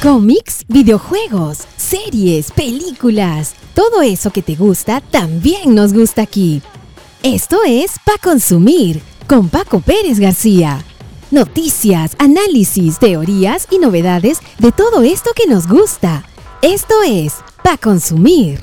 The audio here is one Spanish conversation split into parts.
Cómics, videojuegos, series, películas, todo eso que te gusta también nos gusta aquí. Esto es Pa Consumir con Paco Pérez García. Noticias, análisis, teorías y novedades de todo esto que nos gusta. Esto es Pa Consumir.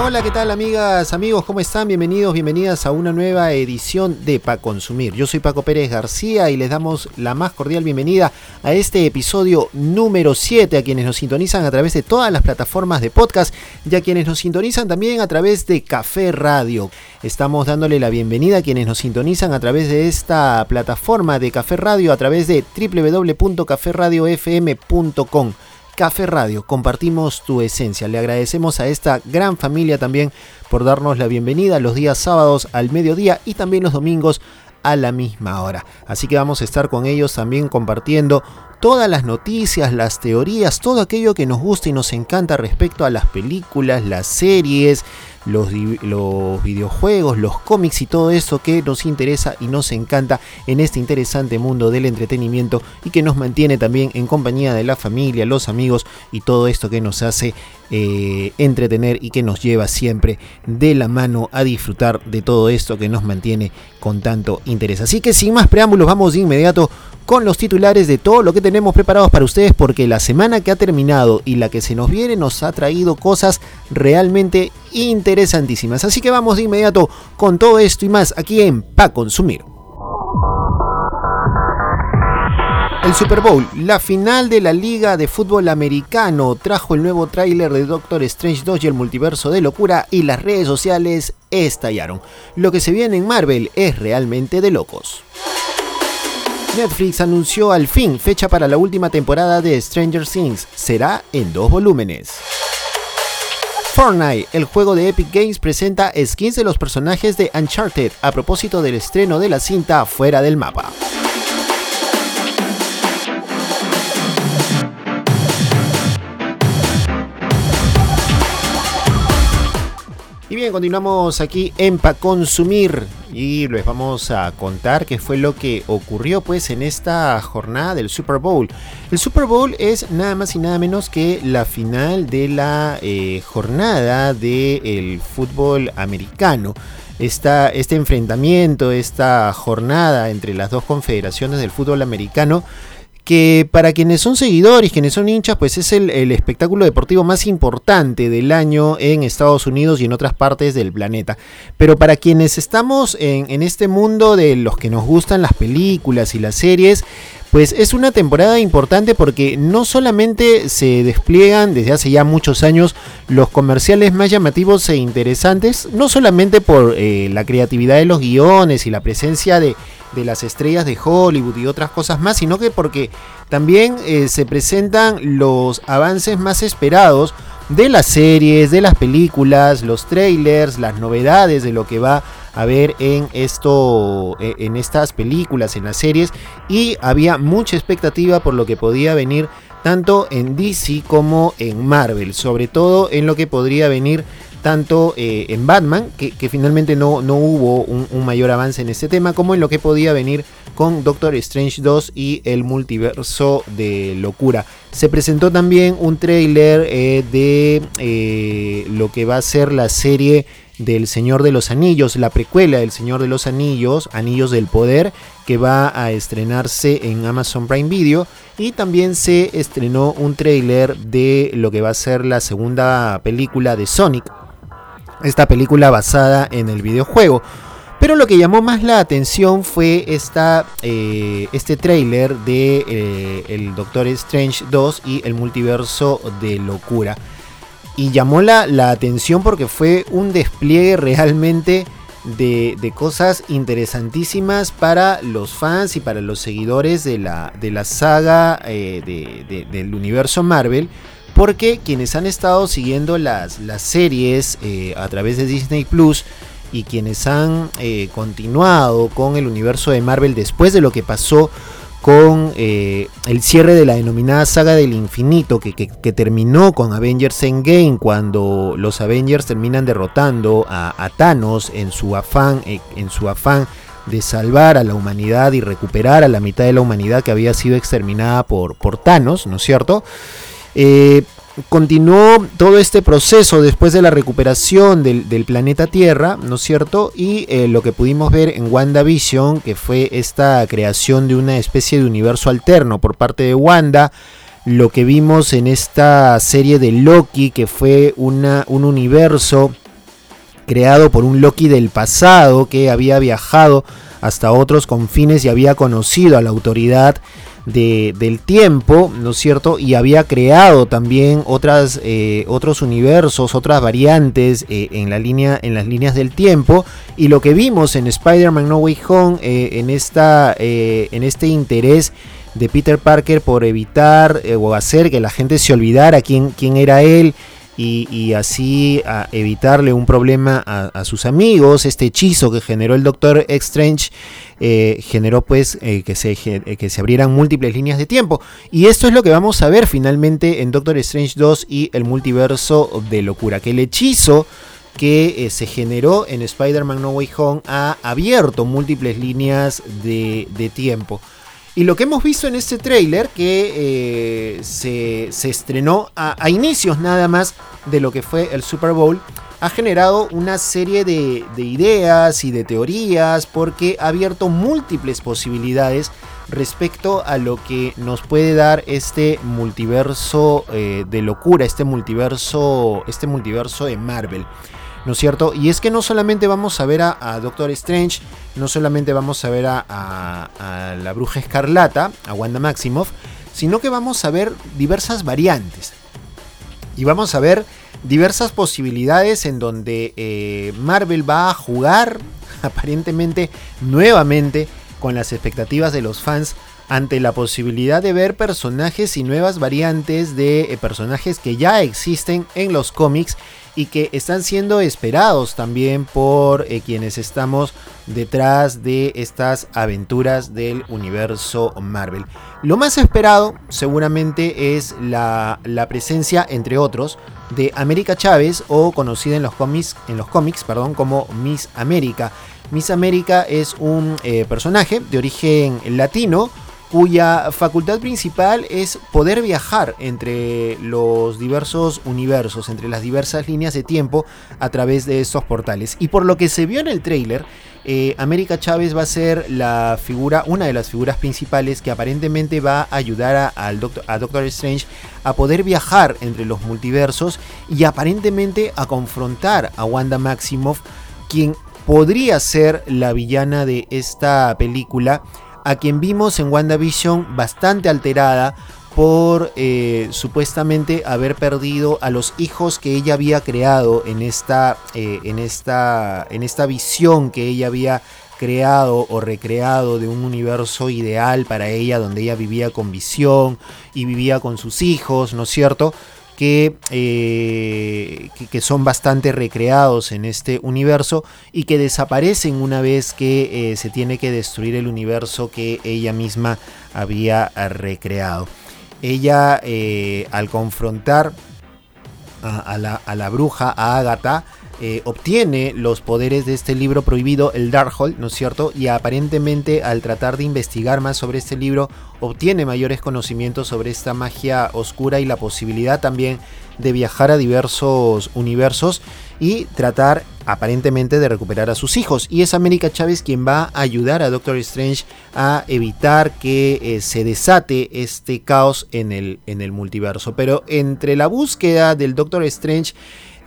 Hola, ¿qué tal amigas, amigos? ¿Cómo están? Bienvenidos, bienvenidas a una nueva edición de Pa Consumir. Yo soy Paco Pérez García y les damos la más cordial bienvenida a este episodio número 7 a quienes nos sintonizan a través de todas las plataformas de podcast y a quienes nos sintonizan también a través de Café Radio. Estamos dándole la bienvenida a quienes nos sintonizan a través de esta plataforma de Café Radio a través de www.caferradiofm.com. Café Radio, compartimos tu esencia. Le agradecemos a esta gran familia también por darnos la bienvenida los días sábados al mediodía y también los domingos a la misma hora. Así que vamos a estar con ellos también compartiendo todas las noticias, las teorías, todo aquello que nos gusta y nos encanta respecto a las películas, las series, los, videojuegos, los cómics y todo eso que nos interesa y nos encanta en este interesante mundo del entretenimiento y que nos mantiene también en compañía de la familia, los amigos y todo esto que nos hace eh, entretener y que nos lleva siempre de la mano a disfrutar de todo esto que nos mantiene con tanto interés. Así que sin más preámbulos vamos de inmediato con los titulares de todo lo que tenemos preparados para ustedes porque la semana que ha terminado y la que se nos viene nos ha traído cosas realmente interesantísimas. Así que vamos de inmediato con todo esto y más aquí en Pa Consumir. El Super Bowl, la final de la Liga de Fútbol Americano, trajo el nuevo tráiler de Doctor Strange 2 y el multiverso de locura y las redes sociales estallaron. Lo que se viene en Marvel es realmente de locos. Netflix anunció al fin fecha para la última temporada de Stranger Things. Será en dos volúmenes. Fortnite, el juego de Epic Games, presenta skins de los personajes de Uncharted a propósito del estreno de la cinta fuera del mapa. Continuamos aquí en Pa Consumir y les vamos a contar qué fue lo que ocurrió pues en esta jornada del Super Bowl. El Super Bowl es nada más y nada menos que la final de la eh, jornada del fútbol americano. Esta, este enfrentamiento, esta jornada entre las dos confederaciones del fútbol americano que para quienes son seguidores, quienes son hinchas, pues es el, espectáculo deportivo más importante del año en Estados Unidos y en otras partes del planeta. Pero para quienes estamos en, este mundo de los que nos gustan las películas y las series, pues es una temporada importante porque no solamente se despliegan desde hace ya muchos años los comerciales más llamativos e interesantes, no solamente por eh, la creatividad de los guiones y la presencia de de las estrellas de Hollywood y otras cosas más, sino que porque también eh, se presentan los avances más esperados de las series, de las películas, los trailers, las novedades de lo que va a ver en esto e, en estas películas, en las series. Y había mucha expectativa por lo que podía venir tanto en DC como en Marvel, sobre todo en lo que podría venir tanto eh, en Batman, que, finalmente no, no hubo un, mayor avance en este tema, como en lo que podía venir con Doctor Strange 2 y el multiverso de locura. Se presentó también un trailer eh, de eh, lo que va a ser la serie del Señor de los Anillos, la precuela del Señor de los Anillos, Anillos del Poder, que va a estrenarse en Amazon Prime Video. Y también se estrenó un trailer de lo que va a ser la segunda película de Sonic, esta película basada en el videojuego. Pero lo que llamó más la atención fue esta, eh, este trailer de eh, el Doctor Strange 2 y el multiverso de locura. Y llamó la, la atención porque fue un despliegue realmente de, cosas interesantísimas para los fans y para los seguidores de la, de la saga eh, del universo Marvel porque quienes han estado siguiendo las, las series eh, a través de Disney Plus y quienes han eh, continuado con el universo de Marvel después de lo que pasó con eh, el cierre de la denominada saga del infinito que, terminó con Avengers Endgame cuando los Avengers terminan derrotando a, Thanos en su afán eh, en su afán de salvar a la humanidad y recuperar a la mitad de la humanidad que había sido exterminada por, por Thanos, ¿no es cierto? Eh, continuó todo este proceso después de la recuperación del, planeta Tierra, ¿no es cierto? Y eh, lo que pudimos ver en WandaVision, que fue esta creación de una especie de universo alterno por parte de Wanda, lo que vimos en esta serie de Loki, que fue un universo creado por un Loki del pasado que había viajado hasta otros confines y había conocido a la autoridad del tiempo, ¿no es cierto? Y había creado también otras, eh, otros universos, otras variantes eh, en, la línea, en las líneas del tiempo. Y lo que vimos en Spider-Man No Way Home, eh, en, esta, en este interés de Peter Parker por evitar o hacer que la gente se olvidara quién, quién era él y, así evitarle un problema a, sus amigos. Este hechizo que generó el Doctor Strange eh, generó pues eh, que, se, eh, que se abrieran múltiples líneas de tiempo. Y esto es lo que vamos a ver finalmente en Doctor Strange 2 y el multiverso de locura. Que el hechizo que se generó en Spider-Man No Way Home ha abierto múltiples líneas de tiempo. Y lo que hemos visto en este tráiler, que eh, se, estrenó a, inicios nada más de lo que fue el Super Bowl, ha generado una serie de, ideas y de teorías porque ha abierto múltiples posibilidades respecto a lo que nos puede dar este multiverso eh, de locura, este multiverso, este multiverso de Marvel. ¿No es cierto? Y es que no solamente vamos a ver a, Doctor Strange, no solamente vamos a ver a, la Bruja Escarlata, a Wanda Maximoff, sino que vamos a ver diversas variantes. Y vamos a ver diversas posibilidades en donde eh, Marvel va a jugar aparentemente nuevamente con las expectativas de los fans ante la posibilidad de ver personajes y nuevas variantes de eh, personajes que ya existen en los cómics y que están siendo esperados también por eh, quienes estamos detrás de estas aventuras del universo Marvel. Lo más esperado seguramente es la, presencia, entre otros, de América Chávez o conocida en los cómics, en los cómics perdón, como Miss América. Miss América es un eh, personaje de origen latino cuya facultad principal es poder viajar entre los diversos universos, entre las diversas líneas de tiempo a través de estos portales. Y por lo que se vio en el tráiler, eh, América Chávez va a ser la figura, una de las figuras principales que aparentemente va a ayudar a, al doctor, a Doctor Strange a poder viajar entre los multiversos y aparentemente a confrontar a Wanda Maximoff, quien podría ser la villana de esta película a quien vimos en WandaVision bastante alterada por eh, supuestamente haber perdido a los hijos que ella había creado en esta, eh, en, esta, en esta visión que ella había creado o recreado de un universo ideal para ella donde ella vivía con visión y vivía con sus hijos, ¿no es cierto? Eh, que, que, son bastante recreados en este universo y que desaparecen una vez que eh, se tiene que destruir el universo que ella misma había recreado. Ella eh, al confrontar a, la, a, la, bruja, a Agatha, eh, obtiene los poderes de este libro prohibido, el Darkhold, ¿no es cierto? Y aparentemente al tratar de investigar más sobre este libro, obtiene mayores conocimientos sobre esta magia oscura y la posibilidad también de viajar a diversos universos y tratar aparentemente de recuperar a sus hijos. Y es América Chávez quien va a ayudar a Doctor Strange a evitar que eh, se desate este caos en el, en el multiverso. Pero entre la búsqueda del Doctor Strange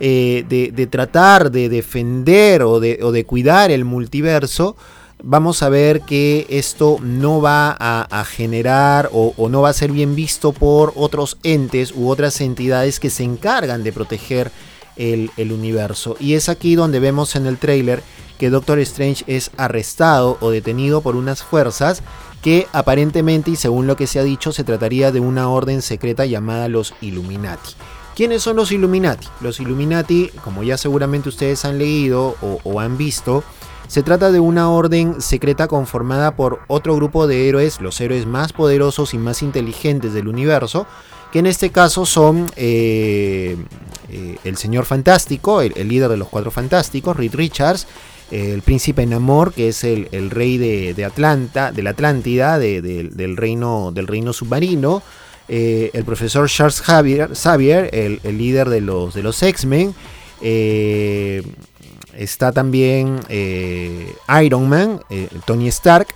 eh, de, tratar de defender o de, cuidar el multiverso, vamos a ver que esto no va a, generar o, no va a ser bien visto por otros entes u otras entidades que se encargan de proteger el, el universo. Y es aquí donde vemos en el trailer que Doctor Strange es arrestado o detenido por unas fuerzas que aparentemente y según lo que se ha dicho se trataría de una orden secreta llamada los Illuminati. ¿Quiénes son los Illuminati? Los Illuminati, como ya seguramente ustedes han leído o, han visto, Se trata de una orden secreta conformada por otro grupo de héroes, los héroes más poderosos y más inteligentes del universo, que en este caso son eh, eh, el Señor Fantástico, el, líder de los Cuatro Fantásticos, Reed Richards, el príncipe Namor, que es el, rey de, Atlanta, de la Atlántida, del, reino, del reino submarino, eh, el profesor Charles Xavier, el, líder de los, de los X-Men, está también Iron Man, Tony Stark,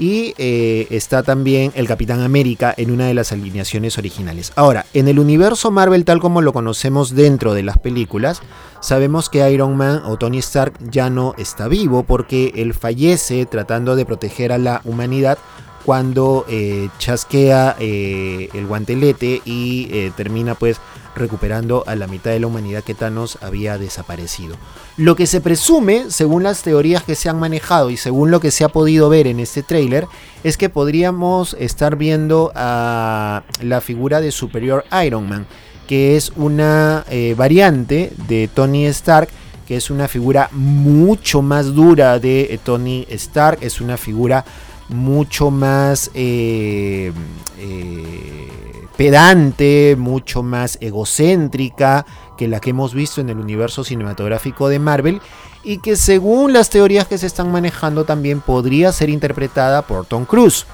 y eh, está también el Capitán América en una de las alineaciones originales. Ahora, en el universo Marvel tal como lo conocemos dentro de las películas, sabemos que Iron Man o Tony Stark ya no está vivo porque él fallece tratando de proteger a la humanidad cuando eh, chasquea eh, el guantelete y termina pues recuperando a la mitad de la humanidad que Thanos había desaparecido. Lo que se presume, según las teorías que se han manejado y según lo que se ha podido ver en este tráiler, es que podríamos estar viendo a la figura de Superior Iron Man, que es una eh, variante de Tony Stark, que es una figura mucho más dura de eh, Tony Stark, es una figura mucho más... Eh, pedante, mucho más egocéntrica que la que hemos visto en el universo cinematográfico de Marvel y que según las teorías que se están manejando también podría ser interpretada por Tom Cruise.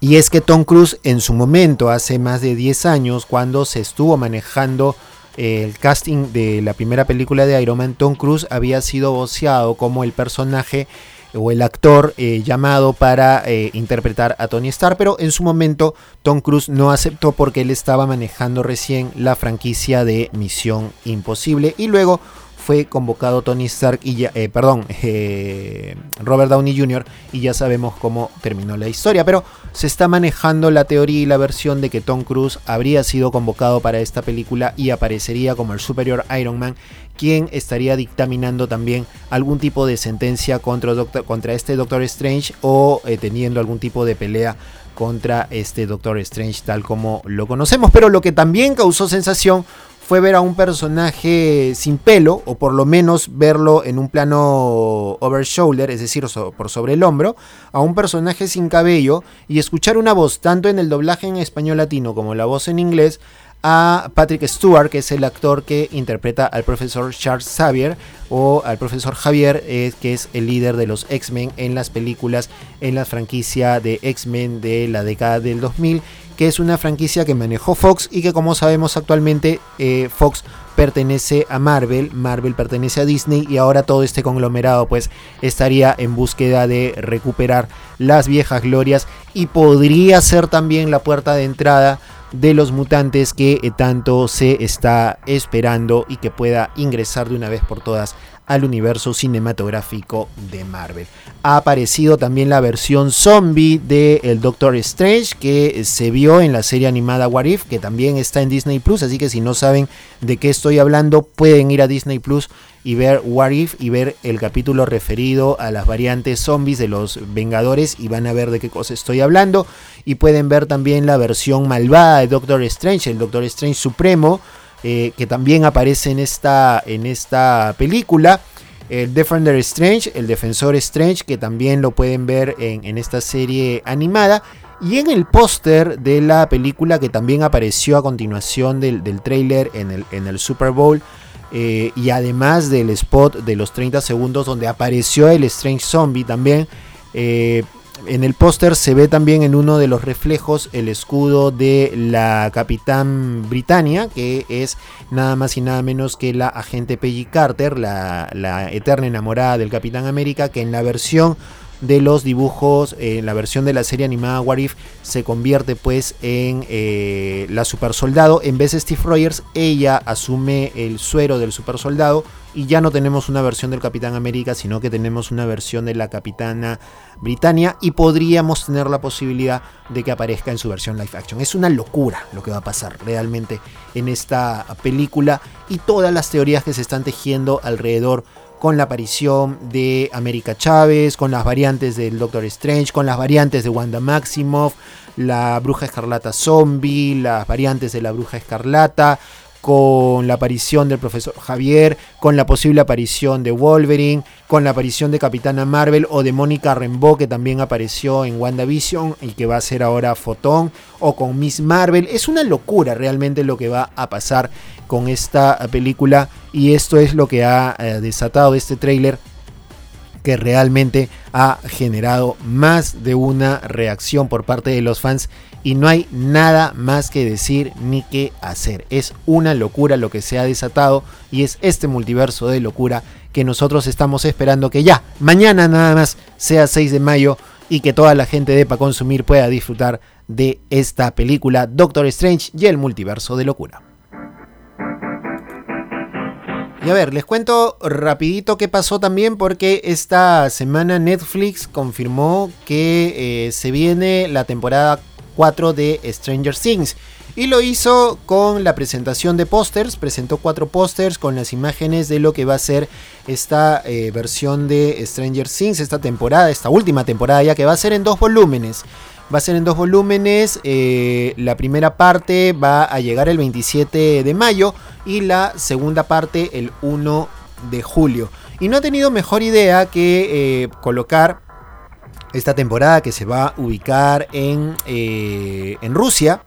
Y es que Tom Cruise en su momento, hace más de 10 años, cuando se estuvo manejando eh, el casting de la primera película de Iron Man, Tom Cruise había sido voceado como el personaje o el actor eh, llamado para eh, interpretar a Tony Stark, pero en su momento Tom Cruise no aceptó porque él estaba manejando recién la franquicia de Misión Imposible y luego fue convocado Tony Stark y ya, eh, perdón, Robert Downey Jr. y ya sabemos cómo terminó la historia. Pero se está manejando la teoría y la versión de que Tom Cruise habría sido convocado para esta película y aparecería como el superior Iron Man, quien estaría dictaminando también algún tipo de sentencia contra, este Doctor Strange o eh, teniendo algún tipo de pelea contra este Doctor Strange tal como lo conocemos. Pero lo que también causó sensación fue ver a un personaje sin pelo, o por lo menos verlo en un plano over shoulder, es decir, por sobre el hombro, a un personaje sin cabello y escuchar una voz, tanto en el doblaje en español latino como la voz en inglés, a Patrick Stewart, que es el actor que interpreta al profesor Charles Xavier, o al profesor Javier, eh, que es el líder de los X-Men en las películas, en la franquicia de X-Men de la década del 2000 que es una franquicia que manejó Fox y que como sabemos actualmente eh, Fox pertenece a Marvel, Marvel pertenece a Disney y ahora todo este conglomerado pues estaría en búsqueda de recuperar las viejas glorias y podría ser también la puerta de entrada de los mutantes que eh, tanto se está esperando y que pueda ingresar de una vez por todas al universo cinematográfico de Marvel. Ha aparecido también la versión zombie de el Doctor Strange que se vio en la serie animada What If, que también está en Disney Plus, así que si no saben de qué estoy hablando, pueden ir a Disney Plus y ver What If y ver el capítulo referido a las variantes zombies de los Vengadores y van a ver de qué cosa estoy hablando y pueden ver también la versión malvada de Doctor Strange, el Doctor Strange Supremo eh, que también aparece en esta, en esta película. El Defender Strange, el Defensor Strange, que también lo pueden ver en, esta serie animada. Y en el póster de la película que también apareció a continuación del, del trailer en el, en el Super Bowl. Eh, y además del spot de los 30 segundos donde apareció el Strange Zombie también. Eh, en el póster se ve también en uno de los reflejos el escudo de la Capitán Britannia, que es nada más y nada menos que la agente Peggy Carter, la, la eterna enamorada del Capitán América, que en la versión de los dibujos, en eh, la versión de la serie animada What If se convierte pues en eh, la super soldado. En vez de Steve Rogers, ella asume el suero del super soldado y ya no tenemos una versión del Capitán América, sino que tenemos una versión de la Capitana Britannia y podríamos tener la posibilidad de que aparezca en su versión live action. Es una locura lo que va a pasar realmente en esta película y todas las teorías que se están tejiendo alrededor con la aparición de América Chávez, con las variantes del Doctor Strange, con las variantes de Wanda Maximoff, la Bruja Escarlata Zombie, las variantes de la Bruja Escarlata, con la aparición del profesor Javier, con la posible aparición de Wolverine, con la aparición de Capitana Marvel o de Mónica Rambeau que también apareció en WandaVision y que va a ser ahora Fotón, o con Miss Marvel. Es una locura realmente lo que va a pasar con esta película y esto es lo que ha eh, desatado este tráiler que realmente ha generado más de una reacción por parte de los fans y no hay nada más que decir ni que hacer. Es una locura lo que se ha desatado y es este multiverso de locura que nosotros estamos esperando que ya, mañana nada más, sea 6 de mayo y que toda la gente de Pa Consumir pueda disfrutar de esta película Doctor Strange y el multiverso de locura. Y a ver, les cuento rapidito qué pasó también porque esta semana Netflix confirmó que eh, se viene la temporada 4 de Stranger Things. Y lo hizo con la presentación de pósters, presentó cuatro pósters con las imágenes de lo que va a ser esta eh, versión de Stranger Things, esta temporada, esta última temporada ya que va a ser en dos volúmenes. Va a ser en dos volúmenes, eh, la primera parte va a llegar el 27 de mayo y la segunda parte el 1 de julio. Y no ha tenido mejor idea que eh, colocar esta temporada que se va a ubicar en, eh, en Rusia,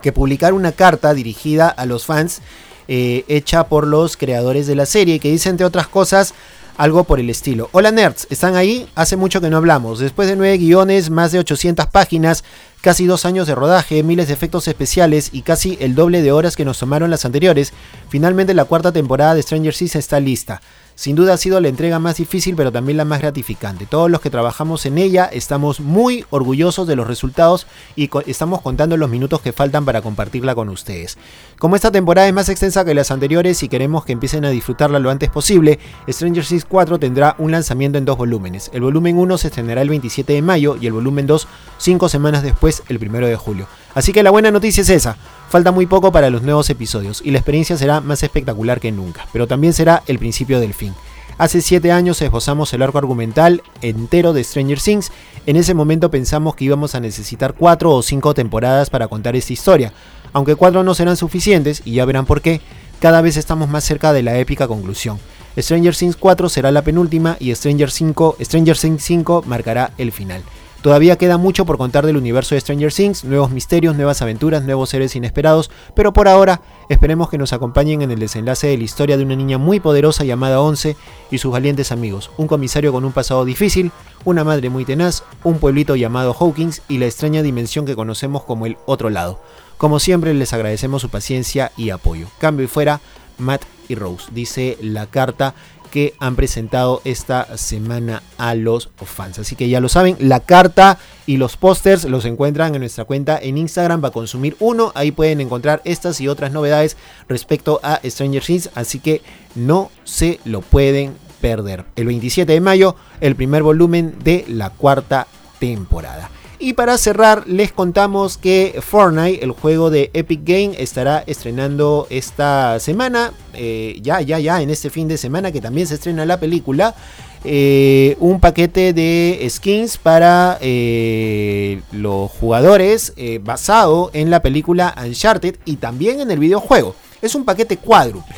que publicar una carta dirigida a los fans eh, hecha por los creadores de la serie que dice entre otras cosas algo por el estilo. Hola nerds, ¿están ahí? Hace mucho que no hablamos. Después de nueve guiones, más de 800 páginas, casi dos años de rodaje, miles de efectos especiales y casi el doble de horas que nos tomaron las anteriores, finalmente la cuarta temporada de Stranger Things está lista. Sin duda ha sido la entrega más difícil pero también la más gratificante. Todos los que trabajamos en ella estamos muy orgullosos de los resultados y estamos contando los minutos que faltan para compartirla con ustedes. Como esta temporada es más extensa que las anteriores y queremos que empiecen a disfrutarla lo antes posible, Stranger Things 4 tendrá un lanzamiento en dos volúmenes. El volumen 1 se estrenará el 27 de mayo y el volumen 2 cinco semanas después, el 1 de julio. Así que la buena noticia es esa. Falta muy poco para los nuevos episodios y la experiencia será más espectacular que nunca, pero también será el principio del fin. Hace 7 años esbozamos el arco argumental entero de Stranger Things. En ese momento pensamos que íbamos a necesitar 4 o 5 temporadas para contar esta historia. Aunque 4 no serán suficientes, y ya verán por qué, cada vez estamos más cerca de la épica conclusión. Stranger Things 4 será la penúltima y Stranger, 5, Stranger Things 5 marcará el final. Todavía queda mucho por contar del universo de Stranger Things, nuevos misterios, nuevas aventuras, nuevos seres inesperados, pero por ahora esperemos que nos acompañen en el desenlace de la historia de una niña muy poderosa llamada Once y sus valientes amigos, un comisario con un pasado difícil, una madre muy tenaz, un pueblito llamado Hawkins y la extraña dimensión que conocemos como el otro lado. Como siempre les agradecemos su paciencia y apoyo. Cambio y fuera, Matt y Rose, dice la carta que han presentado esta semana a los fans. Así que ya lo saben, la carta y los pósters los encuentran en nuestra cuenta en Instagram va a consumir uno. Ahí pueden encontrar estas y otras novedades respecto a Stranger Things. Así que no se lo pueden perder. El 27 de mayo, el primer volumen de la cuarta temporada. Y para cerrar, les contamos que Fortnite, el juego de Epic Game, estará estrenando esta semana, eh, ya, ya, ya, en este fin de semana que también se estrena la película. Eh, un paquete de skins para eh, los jugadores basado en la película Uncharted y también en el videojuego. Es un paquete cuádruple.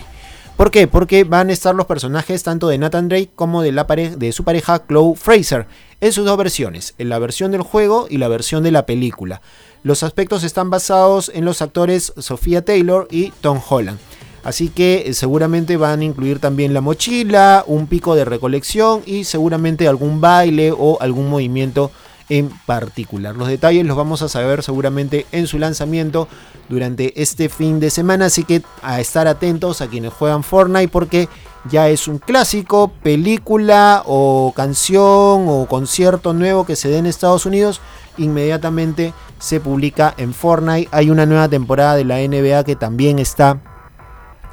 ¿Por qué? Porque van a estar los personajes tanto de Nathan Drake como de, su pareja Chloe Fraser en sus dos versiones, en la versión del juego y la versión de la película. Los aspectos están basados en los actores Sofía Taylor y Tom Holland. Así que eh, seguramente van a incluir también la mochila, un pico de recolección y seguramente algún baile o algún movimiento en particular. Los detalles los vamos a saber seguramente en su lanzamiento durante este fin de semana, así que a estar atentos a quienes juegan Fortnite porque ya es un clásico, película o canción o concierto nuevo que se dé en Estados Unidos, inmediatamente se publica en Fortnite. Hay una nueva temporada de la NBA que también está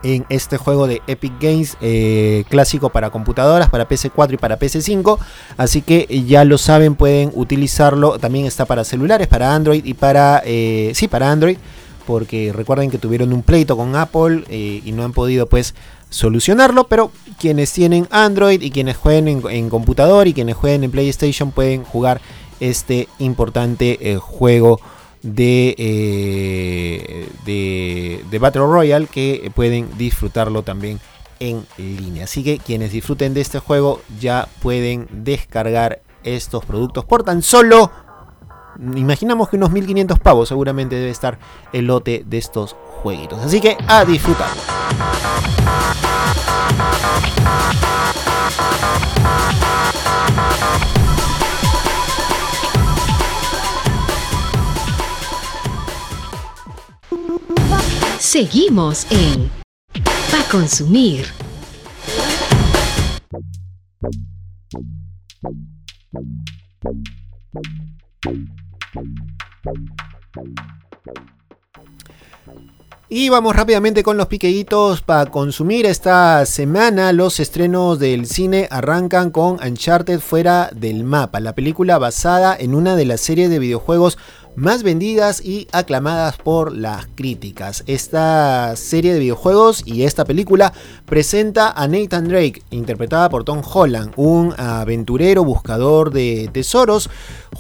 en este juego de Epic Games eh, clásico para computadoras, para PC4 y para PC5. Así que ya lo saben, pueden utilizarlo. También está para celulares, para Android y para... Eh, sí, para Android. Porque recuerden que tuvieron un pleito con Apple eh, y no han podido pues solucionarlo. Pero quienes tienen Android y quienes jueguen en, computador y quienes jueguen en PlayStation pueden jugar este importante juego de, eh, de, de Battle Royale que pueden disfrutarlo también en línea. Así que quienes disfruten de este juego ya pueden descargar estos productos por tan solo imaginamos que unos 1500 pavos seguramente debe estar el lote de estos jueguitos. Así que a disfrutar. Seguimos en Pa Consumir. Y vamos rápidamente con los piqueitos para consumir esta semana. Los estrenos del cine arrancan con Uncharted fuera del mapa, la película basada en una de las series de videojuegos más vendidas y aclamadas por las críticas. Esta serie de videojuegos y esta película presenta a Nathan Drake, interpretada por Tom Holland, un aventurero buscador de tesoros,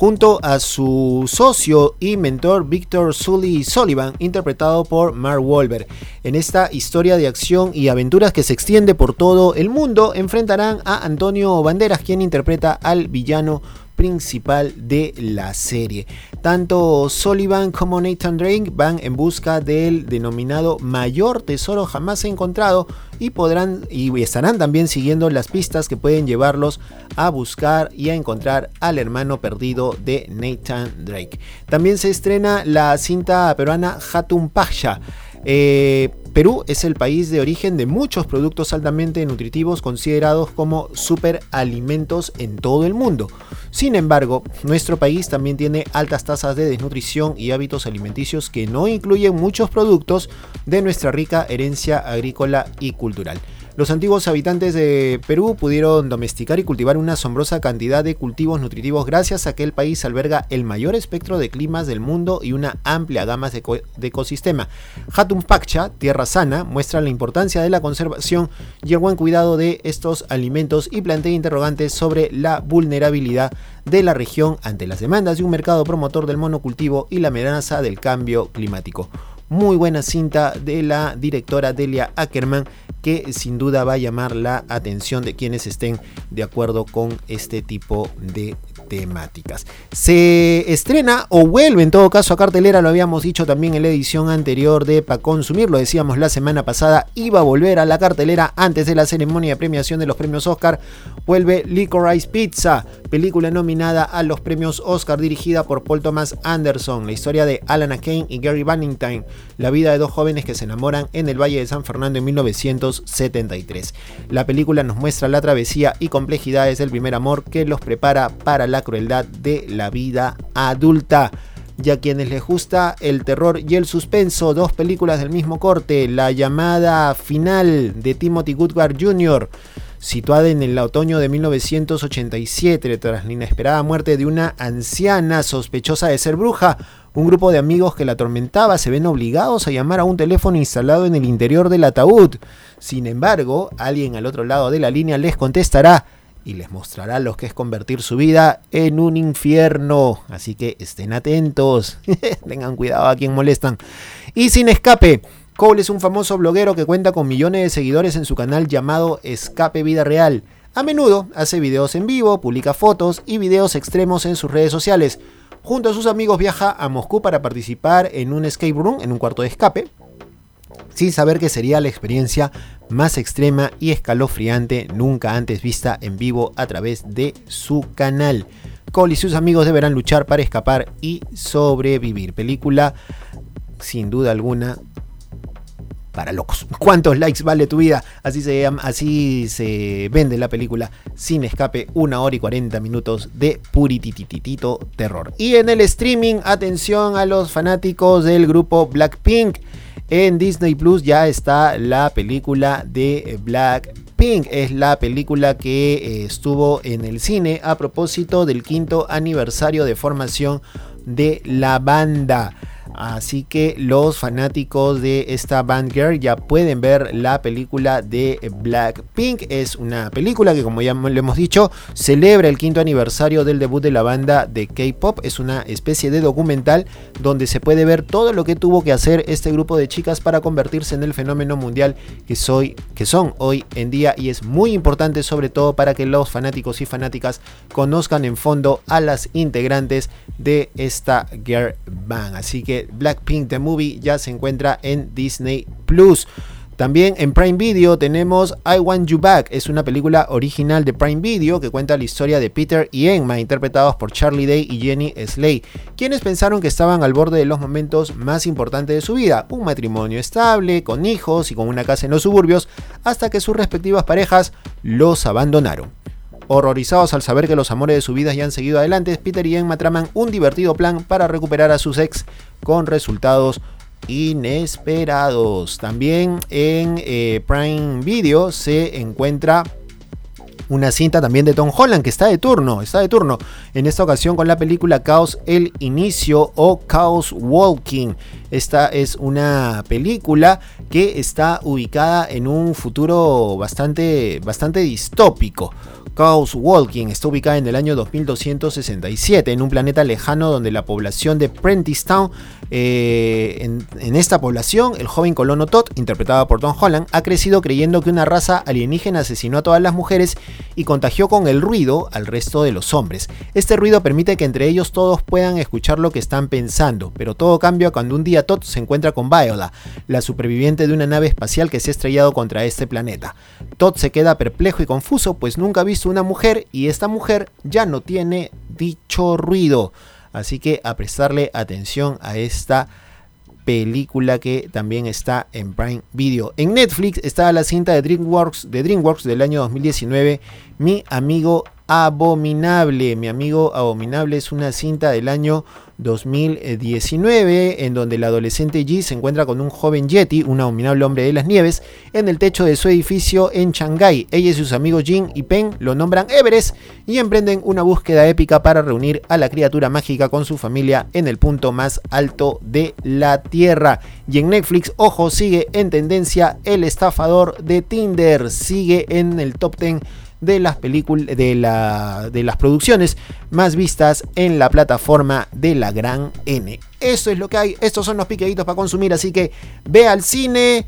junto a su socio y mentor Victor Sully Sullivan, interpretado por Mark Wahlberg. En esta historia de acción y aventuras que se extiende por todo el mundo, enfrentarán a Antonio Banderas, quien interpreta al villano principal de la serie. Tanto Sullivan como Nathan Drake van en busca del denominado mayor tesoro jamás encontrado y podrán y estarán también siguiendo las pistas que pueden llevarlos a buscar y a encontrar al hermano perdido de Nathan Drake. También se estrena la cinta peruana Hatun Pasha. Eh, Perú es el país de origen de muchos productos altamente nutritivos considerados como superalimentos en todo el mundo. Sin embargo, nuestro país también tiene altas tasas de desnutrición y hábitos alimenticios que no incluyen muchos productos de nuestra rica herencia agrícola y cultural. Los antiguos habitantes de Perú pudieron domesticar y cultivar una asombrosa cantidad de cultivos nutritivos gracias a que el país alberga el mayor espectro de climas del mundo y una amplia gama de, ecosistema. Hatun Tierra Sana, muestra la importancia de la conservación y el buen cuidado de estos alimentos y plantea interrogantes sobre la vulnerabilidad de la región ante las demandas de un mercado promotor del monocultivo y la amenaza del cambio climático muy buena cinta de la directora Delia Ackerman que sin duda va a llamar la atención de quienes estén de acuerdo con este tipo de temáticas. Se estrena o vuelve en todo caso a cartelera, lo habíamos dicho también en la edición anterior de Pa Consumir, lo decíamos la semana pasada, iba a volver a la cartelera antes de la ceremonia de premiación de los premios Oscar. Vuelve Licorice Pizza, película nominada a los premios Oscar dirigida por Paul Thomas Anderson, la historia de Alan Kane y Gary Bannington, la vida de dos jóvenes que se enamoran en el Valle de San Fernando en 1973. La película nos muestra la travesía y complejidades del primer amor que los prepara para la crueldad de la vida adulta. Y a quienes les gusta el terror y el suspenso, dos películas del mismo corte, La llamada final de Timothy Goodward Jr., situada en el otoño de 1987 tras la inesperada muerte de una anciana sospechosa de ser bruja, un grupo de amigos que la atormentaba se ven obligados a llamar a un teléfono instalado en el interior del ataúd. Sin embargo, alguien al otro lado de la línea les contestará y les mostrará lo que es convertir su vida en un infierno. Así que estén atentos, tengan cuidado a quien molestan. Y sin escape, Cole es un famoso bloguero que cuenta con millones de seguidores en su canal llamado Escape Vida Real. A menudo hace videos en vivo, publica fotos y videos extremos en sus redes sociales. Junto a sus amigos viaja a Moscú para participar en un escape room, en un cuarto de escape, sin saber que sería la experiencia más extrema y escalofriante nunca antes vista en vivo a través de su canal. Cole y sus amigos deberán luchar para escapar y sobrevivir. Película sin duda alguna para locos. ¿Cuántos likes vale tu vida? Así se, así se vende la película Sin Escape, una hora y 40 minutos de puritititito terror. Y en el streaming, atención a los fanáticos del grupo Blackpink. En Disney Plus ya está la película de Blackpink. Es la película que eh, estuvo en el cine a propósito del quinto aniversario de formación de la banda. Así que los fanáticos de esta band girl ya pueden ver la película de Blackpink. Es una película que, como ya le hemos dicho, celebra el quinto aniversario del debut de la banda de K-pop. Es una especie de documental donde se puede ver todo lo que tuvo que hacer este grupo de chicas para convertirse en el fenómeno mundial que, soy, que son hoy en día. Y es muy importante, sobre todo, para que los fanáticos y fanáticas conozcan en fondo a las integrantes de esta girl band. Así que Blackpink The Movie ya se encuentra en Disney Plus. También en Prime Video tenemos I Want You Back, es una película original de Prime Video que cuenta la historia de Peter y Emma, interpretados por Charlie Day y Jenny Slay, quienes pensaron que estaban al borde de los momentos más importantes de su vida, un matrimonio estable, con hijos y con una casa en los suburbios, hasta que sus respectivas parejas los abandonaron. Horrorizados al saber que los amores de su vida ya han seguido adelante, Peter y Emma traman un divertido plan para recuperar a sus ex con resultados inesperados. También en eh, Prime Video se encuentra una cinta también de Tom Holland que está de turno, está de turno en esta ocasión con la película Chaos el inicio o Chaos Walking. Esta es una película que está ubicada en un futuro bastante bastante distópico. Chaos Walking está ubicada en el año 2267 en un planeta lejano donde la población de Prentice Town, eh, en, esta población, el joven colono Todd, interpretado por Tom Holland, ha crecido creyendo que una raza alienígena asesinó a todas las mujeres y contagió con el ruido al resto de los hombres. Este ruido permite que entre ellos todos puedan escuchar lo que están pensando, pero todo cambia cuando un día Todd se encuentra con Viola, la superviviente de una nave espacial que se ha estrellado contra este planeta. Todd se queda perplejo y confuso, pues nunca ha visto una mujer y esta mujer ya no tiene dicho ruido. Así que a prestarle atención a esta película que también está en Prime Video. En Netflix está la cinta de DreamWorks, de DreamWorks del año 2019, Mi amigo abominable. Mi amigo abominable es una cinta del año 2019, en donde el adolescente Ji se encuentra con un joven Yeti, un abominable hombre de las nieves, en el techo de su edificio en Shanghái. Ella y sus amigos Jin y Peng lo nombran Everest y emprenden una búsqueda épica para reunir a la criatura mágica con su familia en el punto más alto de la Tierra. Y en Netflix, ojo, sigue en tendencia El estafador de Tinder, sigue en el top 10 de las películas de, la, de las producciones más vistas en la plataforma de la Gran N. Eso es lo que hay, estos son los piqueditos para consumir, así que ve al cine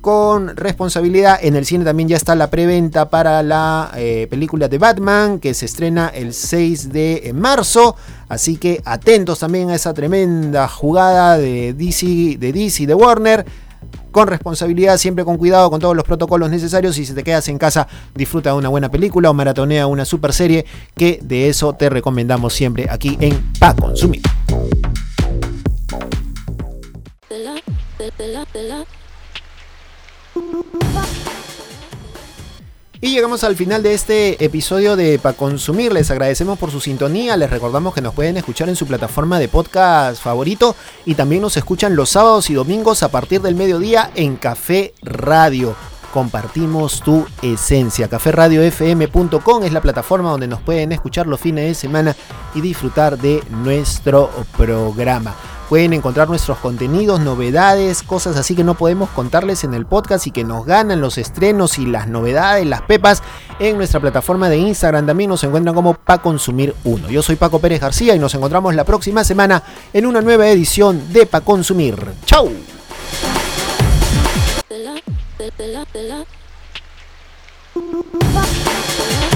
con responsabilidad. En el cine también ya está la preventa para la eh, película de Batman que se estrena el 6 de marzo. Así que atentos también a esa tremenda jugada de DC, de DC, de Warner con responsabilidad, siempre con cuidado, con todos los protocolos necesarios. Y si te quedas en casa, disfruta de una buena película o maratonea una super serie, que de eso te recomendamos siempre aquí en Pa Consumir. Y llegamos al final de este episodio de Pa Consumir. Les agradecemos por su sintonía. Les recordamos que nos pueden escuchar en su plataforma de podcast favorito. Y también nos escuchan los sábados y domingos a partir del mediodía en Café Radio. Compartimos tu esencia. Caféradiofm.com es la plataforma donde nos pueden escuchar los fines de semana y disfrutar de nuestro programa. Pueden encontrar nuestros contenidos, novedades, cosas así que no podemos contarles en el podcast y que nos ganan los estrenos y las novedades, las pepas en nuestra plataforma de Instagram. También nos encuentran como Pa Consumir 1. Yo soy Paco Pérez García y nos encontramos la próxima semana en una nueva edición de Pa Consumir. ¡Chau!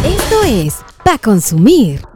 Esto es Pa Consumir